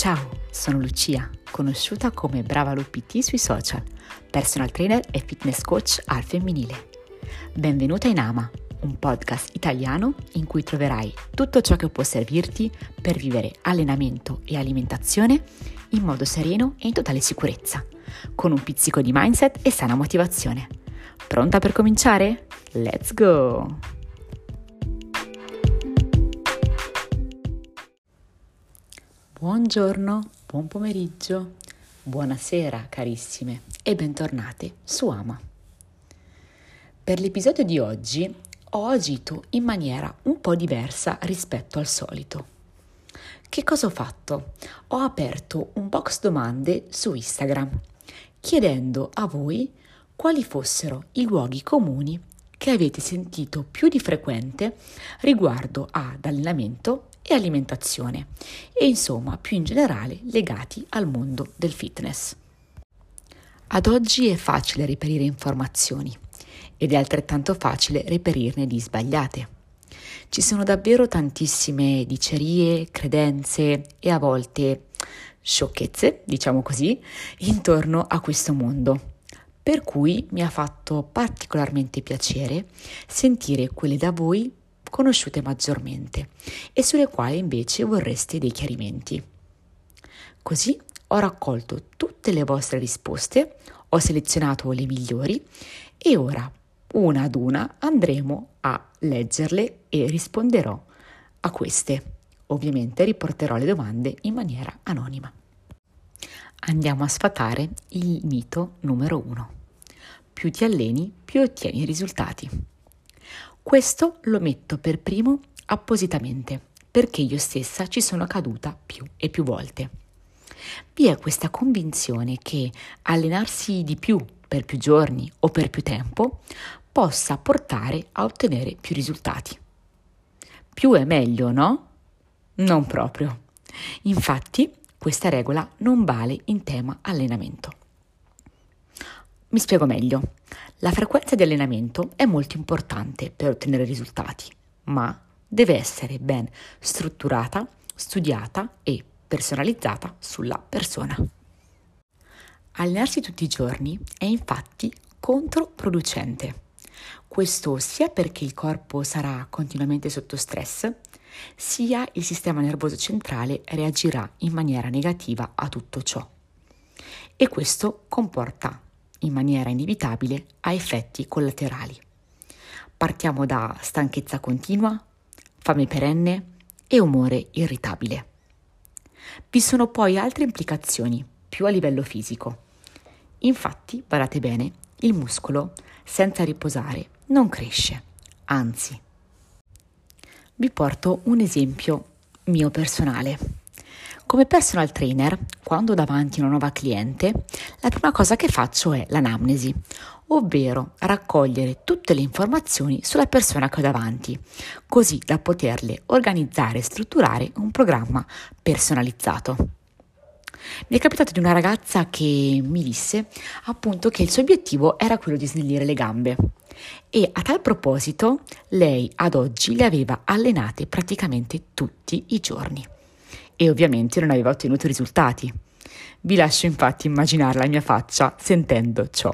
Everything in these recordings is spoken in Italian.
Ciao, sono Lucia, conosciuta come Brava PT sui social, personal trainer e fitness coach al femminile. Benvenuta in Ama, un podcast italiano in cui troverai tutto ciò che può servirti per vivere allenamento e alimentazione in modo sereno e in totale sicurezza, con un pizzico di mindset e sana motivazione. Pronta per cominciare? Let's go! Buongiorno, buon pomeriggio, buonasera carissime e bentornate su Ama. Per l'episodio di oggi ho agito in maniera un po' diversa rispetto al solito. Che cosa ho fatto? Ho aperto un box domande su Instagram chiedendo a voi quali fossero i luoghi comuni che avete sentito più di frequente riguardo ad allenamento e alimentazione e insomma più in generale legati al mondo del fitness. Ad oggi è facile reperire informazioni ed è altrettanto facile reperirne di sbagliate. Ci sono davvero tantissime dicerie, credenze e a volte sciocchezze, diciamo così, intorno a questo mondo. Per cui mi ha fatto particolarmente piacere sentire quelle da voi conosciute maggiormente e sulle quali invece vorreste dei chiarimenti. Così ho raccolto tutte le vostre risposte, ho selezionato le migliori e ora, una ad una, andremo a leggerle e risponderò a queste. Ovviamente riporterò le domande in maniera anonima. Andiamo a sfatare il mito numero uno. Più ti alleni, più ottieni risultati. Questo lo metto per primo appositamente, perché io stessa ci sono caduta più e più volte. Vi è questa convinzione che allenarsi di più per più giorni o per più tempo possa portare a ottenere più risultati. Più è meglio, no? Non proprio. Infatti, questa regola non vale in tema allenamento. Mi spiego meglio. La frequenza di allenamento è molto importante per ottenere risultati, ma deve essere ben strutturata, studiata e personalizzata sulla persona. Allenarsi tutti i giorni è infatti controproducente. Questo sia perché il corpo sarà continuamente sotto stress, sia il sistema nervoso centrale reagirà in maniera negativa a tutto ciò. E questo comporta in maniera inevitabile a effetti collaterali. Partiamo da stanchezza continua, fame perenne e umore irritabile. Vi sono poi altre implicazioni, più a livello fisico. Infatti, badate bene, il muscolo, senza riposare, non cresce, anzi. Vi porto un esempio mio personale. Come personal trainer, quando ho davanti una nuova cliente, la prima cosa che faccio è l'anamnesi, ovvero raccogliere tutte le informazioni sulla persona che ho davanti, così da poterle organizzare e strutturare un programma personalizzato. Mi è capitato di una ragazza che mi disse appunto che il suo obiettivo era quello di snellire le gambe e a tal proposito lei ad oggi le aveva allenate praticamente tutti i giorni e ovviamente non aveva ottenuto risultati. Vi lascio infatti immaginare la mia faccia sentendo ciò.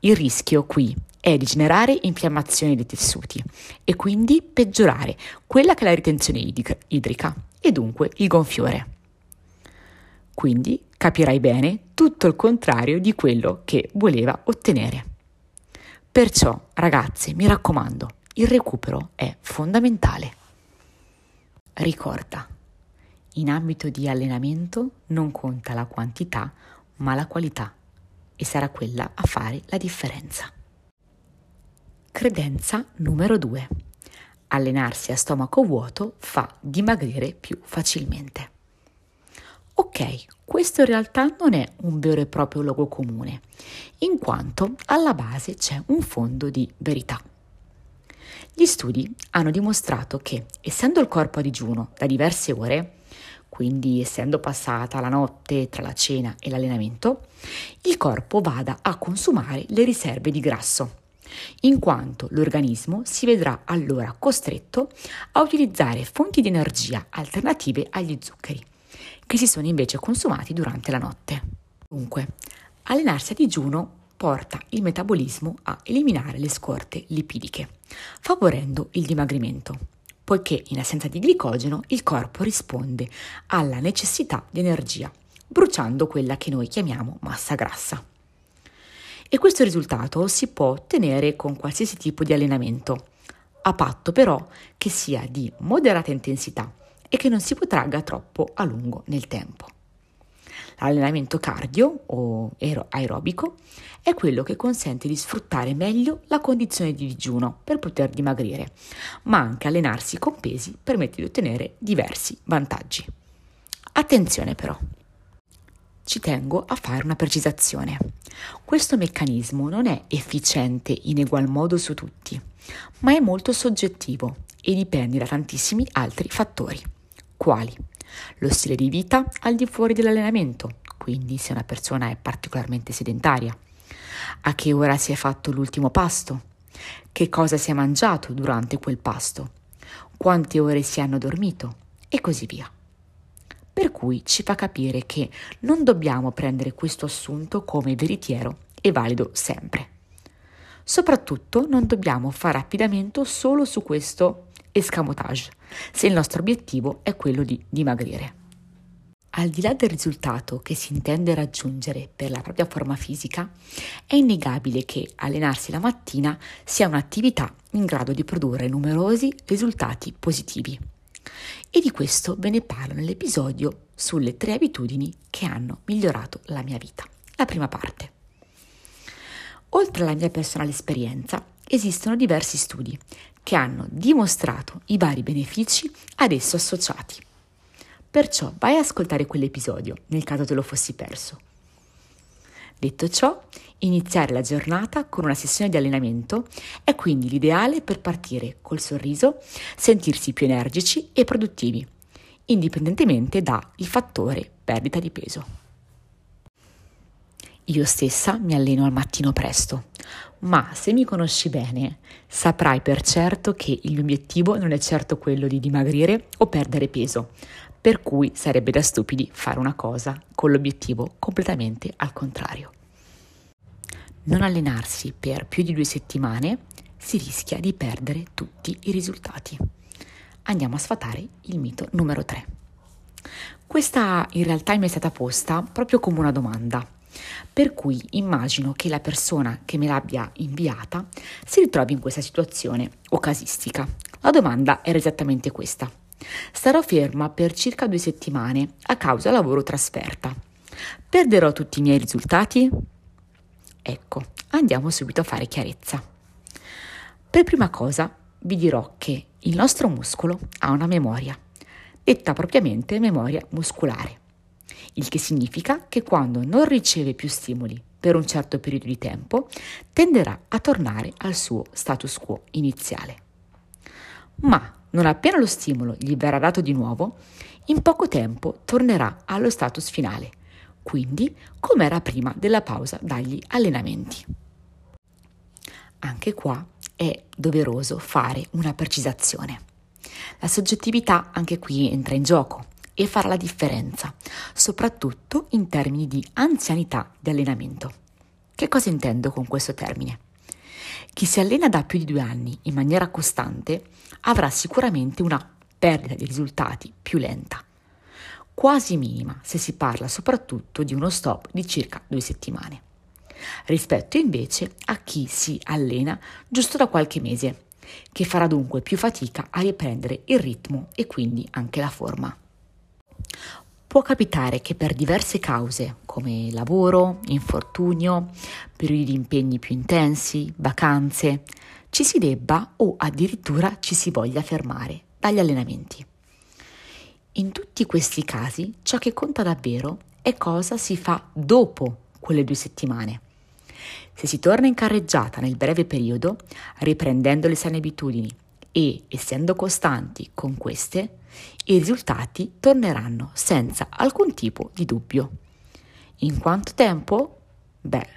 Il rischio qui è di generare infiammazione dei tessuti e quindi peggiorare quella che è la ritenzione idrica e dunque il gonfiore. Quindi capirai bene tutto il contrario di quello che voleva ottenere. Perciò, ragazze, mi raccomando, il recupero è fondamentale. Ricorda, in ambito di allenamento non conta la quantità, ma la qualità e sarà quella a fare la differenza. Credenza numero 2. Allenarsi a stomaco vuoto fa dimagrire più facilmente. Ok, questo in realtà non è un vero e proprio luogo comune, in quanto alla base c'è un fondo di verità. Gli studi hanno dimostrato che, essendo il corpo a digiuno da diverse ore, quindi essendo passata la notte tra la cena e l'allenamento, il corpo vada a consumare le riserve di grasso, in quanto l'organismo si vedrà allora costretto a utilizzare fonti di energia alternative agli zuccheri che si sono invece consumati durante la notte. Dunque, allenarsi a digiuno porta il metabolismo a eliminare le scorte lipidiche, favorendo il dimagrimento, poiché in assenza di glicogeno il corpo risponde alla necessità di energia, bruciando quella che noi chiamiamo massa grassa. E questo risultato si può ottenere con qualsiasi tipo di allenamento, a patto però che sia di moderata intensità e che non si protragga troppo a lungo nel tempo. L'allenamento cardio o aerobico è quello che consente di sfruttare meglio la condizione di digiuno per poter dimagrire, ma anche allenarsi con pesi permette di ottenere diversi vantaggi. Attenzione però! Ci tengo a fare una precisazione. Questo meccanismo non è efficiente in egual modo su tutti, ma è molto soggettivo e dipende da tantissimi altri fattori. Quali? Lo stile di vita al di fuori dell'allenamento, quindi se una persona è particolarmente sedentaria. A che ora si è fatto l'ultimo pasto? Che cosa si è mangiato durante quel pasto? Quante ore si hanno dormito? E così via per cui ci fa capire che non dobbiamo prendere questo assunto come veritiero e valido sempre. Soprattutto non dobbiamo fare affidamento solo su questo escamotage, se il nostro obiettivo è quello di dimagrire. Al di là del risultato che si intende raggiungere per la propria forma fisica, è innegabile che allenarsi la mattina sia un'attività in grado di produrre numerosi risultati positivi. E di questo ve ne parlo nell'episodio sulle tre abitudini che hanno migliorato la mia vita. La prima parte. Oltre alla mia personale esperienza, esistono diversi studi che hanno dimostrato i vari benefici ad esso associati. Perciò vai a ascoltare quell'episodio nel caso te lo fossi perso. Detto ciò, iniziare la giornata con una sessione di allenamento è quindi l'ideale per partire col sorriso, sentirsi più energici e produttivi, indipendentemente dal fattore perdita di peso. Io stessa mi alleno al mattino presto, ma se mi conosci bene saprai per certo che il mio obiettivo non è certo quello di dimagrire o perdere peso, per cui sarebbe da stupidi fare una cosa con l'obiettivo completamente al contrario. Non allenarsi per più di due settimane si rischia di perdere tutti i risultati. Andiamo a sfatare il mito numero 3. Questa in realtà mi è stata posta proprio come una domanda, per cui immagino che la persona che me l'abbia inviata si ritrovi in questa situazione o casistica. La domanda era esattamente questa. Starò ferma per circa due settimane a causa lavoro trasferta. Perderò tutti i miei risultati? Ecco, andiamo subito a fare chiarezza. Per prima cosa vi dirò che il nostro muscolo ha una memoria, detta propriamente memoria muscolare, il che significa che quando non riceve più stimoli per un certo periodo di tempo, tenderà a tornare al suo status quo iniziale. Ma non appena lo stimolo gli verrà dato di nuovo, in poco tempo tornerà allo status finale, quindi come era prima della pausa dagli allenamenti. Anche qua è doveroso fare una precisazione. La soggettività anche qui entra in gioco e farà la differenza, soprattutto in termini di anzianità di allenamento. Che cosa intendo con questo termine? Chi si allena da più di due anni in maniera costante avrà sicuramente una perdita di risultati più lenta, quasi minima se si parla soprattutto di uno stop di circa due settimane, rispetto invece a chi si allena giusto da qualche mese, che farà dunque più fatica a riprendere il ritmo e quindi anche la forma. Può capitare che per diverse cause, come lavoro, infortunio, periodi di impegni più intensi, vacanze, ci si debba o addirittura ci si voglia fermare dagli allenamenti. In tutti questi casi ciò che conta davvero è cosa si fa dopo quelle due settimane. Se si torna in carreggiata nel breve periodo, riprendendo le sane abitudini e essendo costanti con queste, i risultati torneranno senza alcun tipo di dubbio. In quanto tempo? Beh,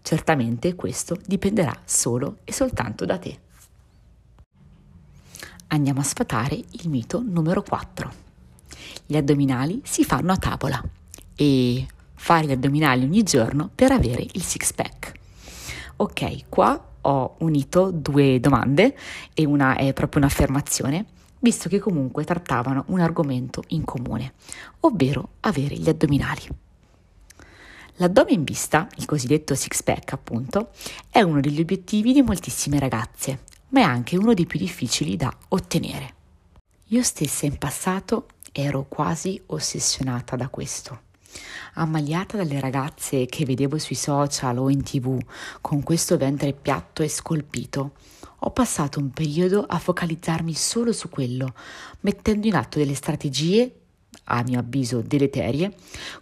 certamente questo dipenderà solo e soltanto da te. Andiamo a sfatare il mito numero 4. Gli addominali si fanno a tavola e fare gli addominali ogni giorno per avere il six pack. Ok, qua ho unito due domande e una è proprio un'affermazione, visto che comunque trattavano un argomento in comune, ovvero avere gli addominali. L'addome in vista, il cosiddetto six pack appunto, è uno degli obiettivi di moltissime ragazze, ma è anche uno dei più difficili da ottenere. Io stessa in passato ero quasi ossessionata da questo. Ammaliata dalle ragazze che vedevo sui social o in tv con questo ventre piatto e scolpito, ho passato un periodo a focalizzarmi solo su quello, mettendo in atto delle strategie, a mio avviso deleterie,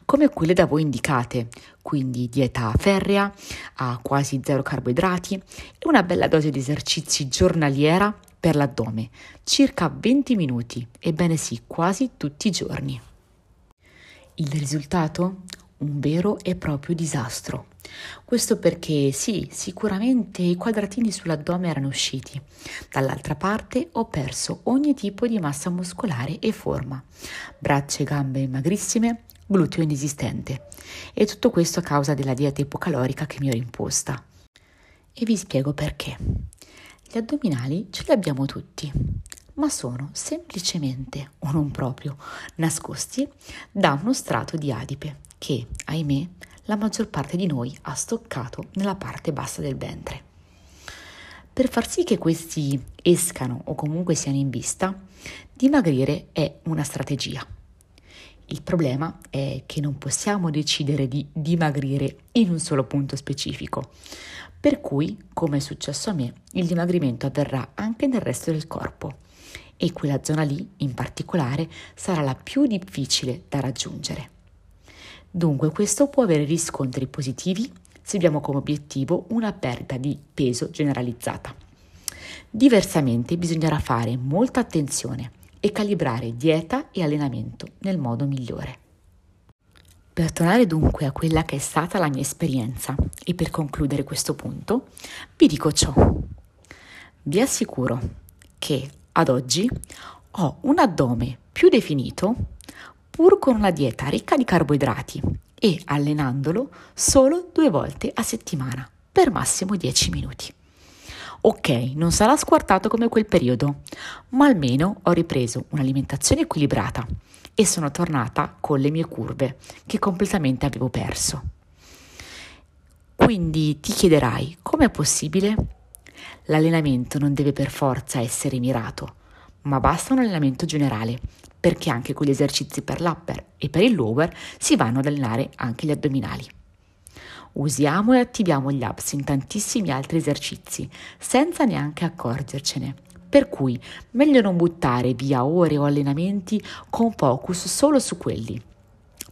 come quelle da voi indicate, quindi dieta ferrea, a quasi zero carboidrati e una bella dose di esercizi giornaliera per l'addome, circa 20 minuti, ebbene sì, quasi tutti i giorni. Il risultato? Un vero e proprio disastro. Questo perché sì, sicuramente i quadratini sull'addome erano usciti. Dall'altra parte ho perso ogni tipo di massa muscolare e forma. Braccia e gambe magrissime, gluteo inesistente. E tutto questo a causa della dieta ipocalorica che mi ero imposta. E vi spiego perché. Gli addominali ce li abbiamo tutti, ma sono semplicemente o non proprio nascosti da uno strato di adipe che, ahimè, la maggior parte di noi ha stoccato nella parte bassa del ventre. Per far sì che questi escano o comunque siano in vista, dimagrire è una strategia. Il problema è che non possiamo decidere di dimagrire in un solo punto specifico, per cui, come è successo a me, il dimagrimento avverrà anche nel resto del corpo e quella zona lì, in particolare, sarà la più difficile da raggiungere. Dunque questo può avere riscontri positivi se abbiamo come obiettivo una perdita di peso generalizzata. Diversamente bisognerà fare molta attenzione e calibrare dieta e allenamento nel modo migliore. Per tornare dunque a quella che è stata la mia esperienza e per concludere questo punto, vi dico ciò. Vi assicuro che ad oggi ho un addome più definito pur con una dieta ricca di carboidrati e allenandolo solo due volte a settimana per massimo 10 minuti. Ok, non sarà squartato come quel periodo, ma almeno ho ripreso un'alimentazione equilibrata e sono tornata con le mie curve che completamente avevo perso. Quindi ti chiederai com'è possibile? L'allenamento non deve per forza essere mirato, ma basta un allenamento generale, perché anche con gli esercizi per l'upper e per il lower si vanno ad allenare anche gli addominali. Usiamo e attiviamo gli abs in tantissimi altri esercizi, senza neanche accorgercene. Per cui meglio non buttare via ore o allenamenti con focus solo su quelli,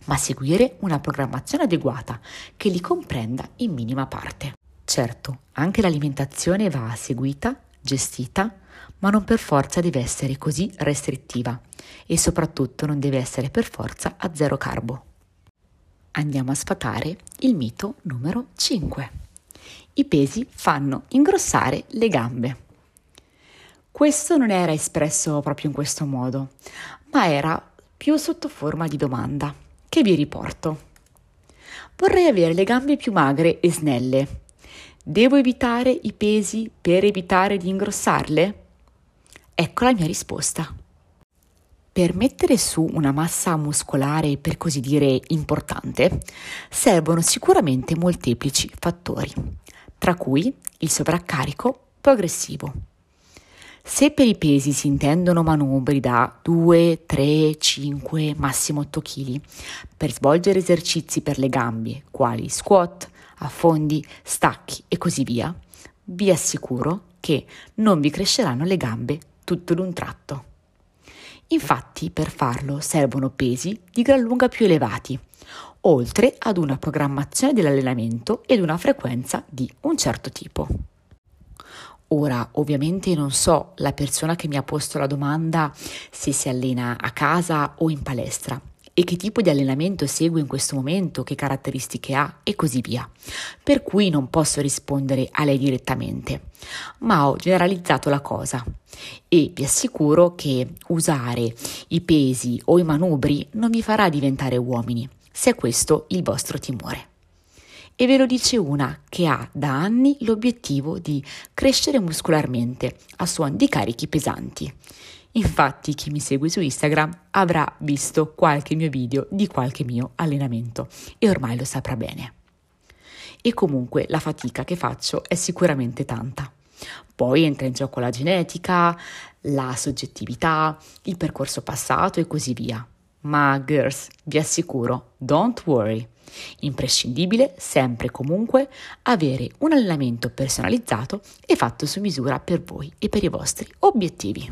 ma seguire una programmazione adeguata che li comprenda in minima parte. Certo, anche l'alimentazione va seguita, gestita, ma non per forza deve essere così restrittiva e soprattutto non deve essere per forza a zero carbo. Andiamo a sfatare il mito numero 5. I pesi fanno ingrossare le gambe. Questo non era espresso proprio in questo modo, ma era più sotto forma di domanda, che vi riporto. Vorrei avere le gambe più magre e snelle. Devo evitare i pesi per evitare di ingrossarle? Ecco la mia risposta. Per mettere su una massa muscolare, per così dire, importante, servono sicuramente molteplici fattori, tra cui il sovraccarico progressivo. Se per i pesi si intendono manubri da 2, 3, 5, massimo 8 kg, per svolgere esercizi per le gambe, quali squat, affondi, stacchi e così via, vi assicuro che non vi cresceranno le gambe tutto d'un tratto. Infatti per farlo servono pesi di gran lunga più elevati, oltre ad una programmazione dell'allenamento ed una frequenza di un certo tipo. Ora, ovviamente non so la persona che mi ha posto la domanda se si allena a casa o in palestra e che tipo di allenamento segue in questo momento, che caratteristiche ha e così via. Per cui non posso rispondere a lei direttamente, ma ho generalizzato la cosa e vi assicuro che usare i pesi o i manubri non vi farà diventare uomini, se è questo il vostro timore. E ve lo dice una che ha da anni l'obiettivo di crescere muscolarmente a suon di carichi pesanti. Infatti chi mi segue su Instagram avrà visto qualche mio video di qualche mio allenamento e ormai lo saprà bene. E comunque la fatica che faccio è sicuramente tanta. Poi entra in gioco la genetica, la soggettività, il percorso passato e così via. Ma girls, vi assicuro, don't worry. Imprescindibile sempre e comunque avere un allenamento personalizzato e fatto su misura per voi e per i vostri obiettivi.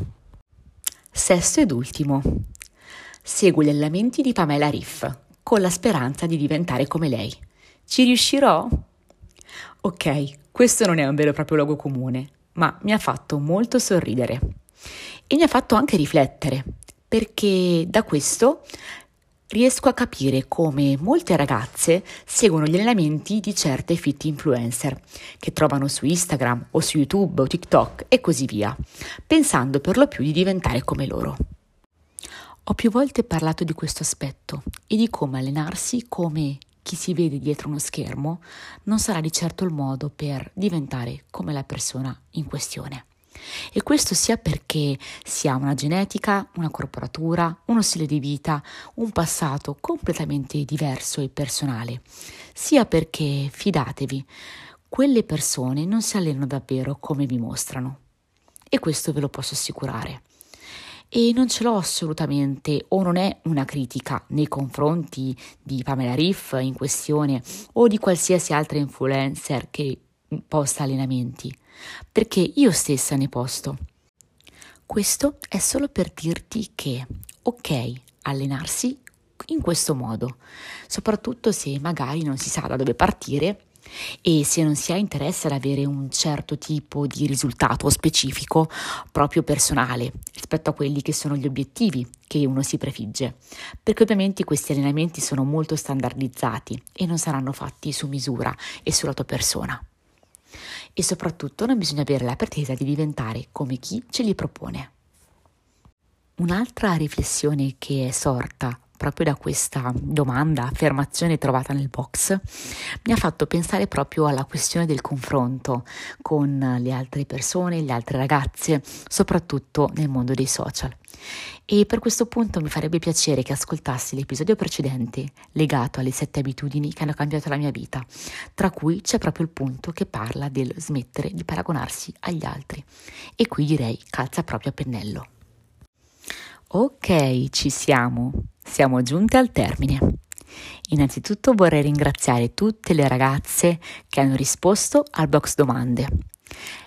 Sesto ed ultimo. Seguo gli allenamenti di Pamela Riff con la speranza di diventare come lei. Ci riuscirò? Ok, questo non è un vero e proprio luogo comune, ma mi ha fatto molto sorridere e mi ha fatto anche riflettere, perché da questo riesco a capire come molte ragazze seguono gli allenamenti di certe fit influencer che trovano su Instagram o su YouTube o TikTok e così via, pensando per lo più di diventare come loro. Ho più volte parlato di questo aspetto e di come allenarsi come chi si vede dietro uno schermo non sarà di certo il modo per diventare come la persona in questione. E questo sia perché si ha una genetica, una corporatura, uno stile di vita, un passato completamente diverso e personale, sia perché, fidatevi, quelle persone non si allenano davvero come vi mostrano. E questo ve lo posso assicurare. E non ce l'ho assolutamente, o non è una critica nei confronti di Pamela Riff in questione o di qualsiasi altra influencer che posta allenamenti, perché io stessa ne posto. Questo è solo per dirti che, ok, allenarsi in questo modo, soprattutto se magari non si sa da dove partire e se non si ha interesse ad avere un certo tipo di risultato specifico proprio personale rispetto a quelli che sono gli obiettivi che uno si prefigge, perché ovviamente questi allenamenti sono molto standardizzati e non saranno fatti su misura e sulla tua persona e soprattutto non bisogna avere la pretesa di diventare come chi ce li propone. Un'altra riflessione che è sorta proprio da questa domanda, affermazione trovata nel box, mi ha fatto pensare proprio alla questione del confronto con le altre persone, le altre ragazze, soprattutto nel mondo dei social. E per questo punto mi farebbe piacere che ascoltassi l'episodio precedente legato alle sette abitudini che hanno cambiato la mia vita, tra cui c'è proprio il punto che parla del smettere di paragonarsi agli altri. E qui direi calza proprio a pennello. Ok, ci siamo. Siamo giunte al termine. Innanzitutto vorrei ringraziare tutte le ragazze che hanno risposto al box domande.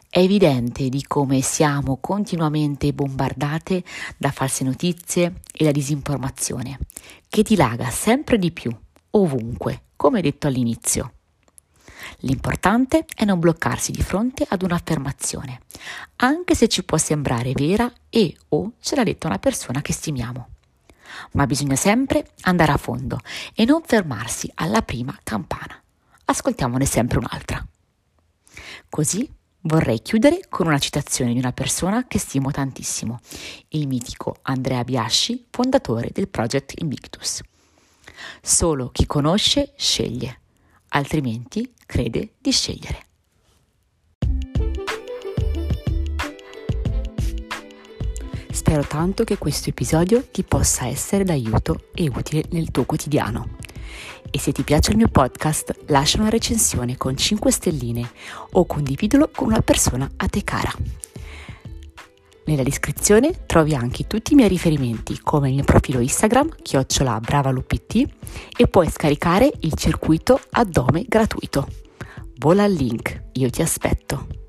È evidente di come siamo continuamente bombardate da false notizie e da disinformazione, che dilaga sempre di più, ovunque, come detto all'inizio. L'importante è non bloccarsi di fronte ad un'affermazione, anche se ci può sembrare vera e o ce l'ha detta una persona che stimiamo. Ma bisogna sempre andare a fondo e non fermarsi alla prima campana. Ascoltiamone sempre un'altra. Così vorrei chiudere con una citazione di una persona che stimo tantissimo, il mitico Andrea Biasci, fondatore del Project Invictus. Solo chi conosce sceglie, altrimenti crede di scegliere. Spero tanto che questo episodio ti possa essere d'aiuto e utile nel tuo quotidiano. E se ti piace il mio podcast, lascia una recensione con 5 stelline o condividilo con una persona a te cara. Nella descrizione trovi anche tutti i miei riferimenti come il mio profilo Instagram, chiocciola bravalupt e puoi scaricare il circuito addome gratuito. Vola al link, io ti aspetto.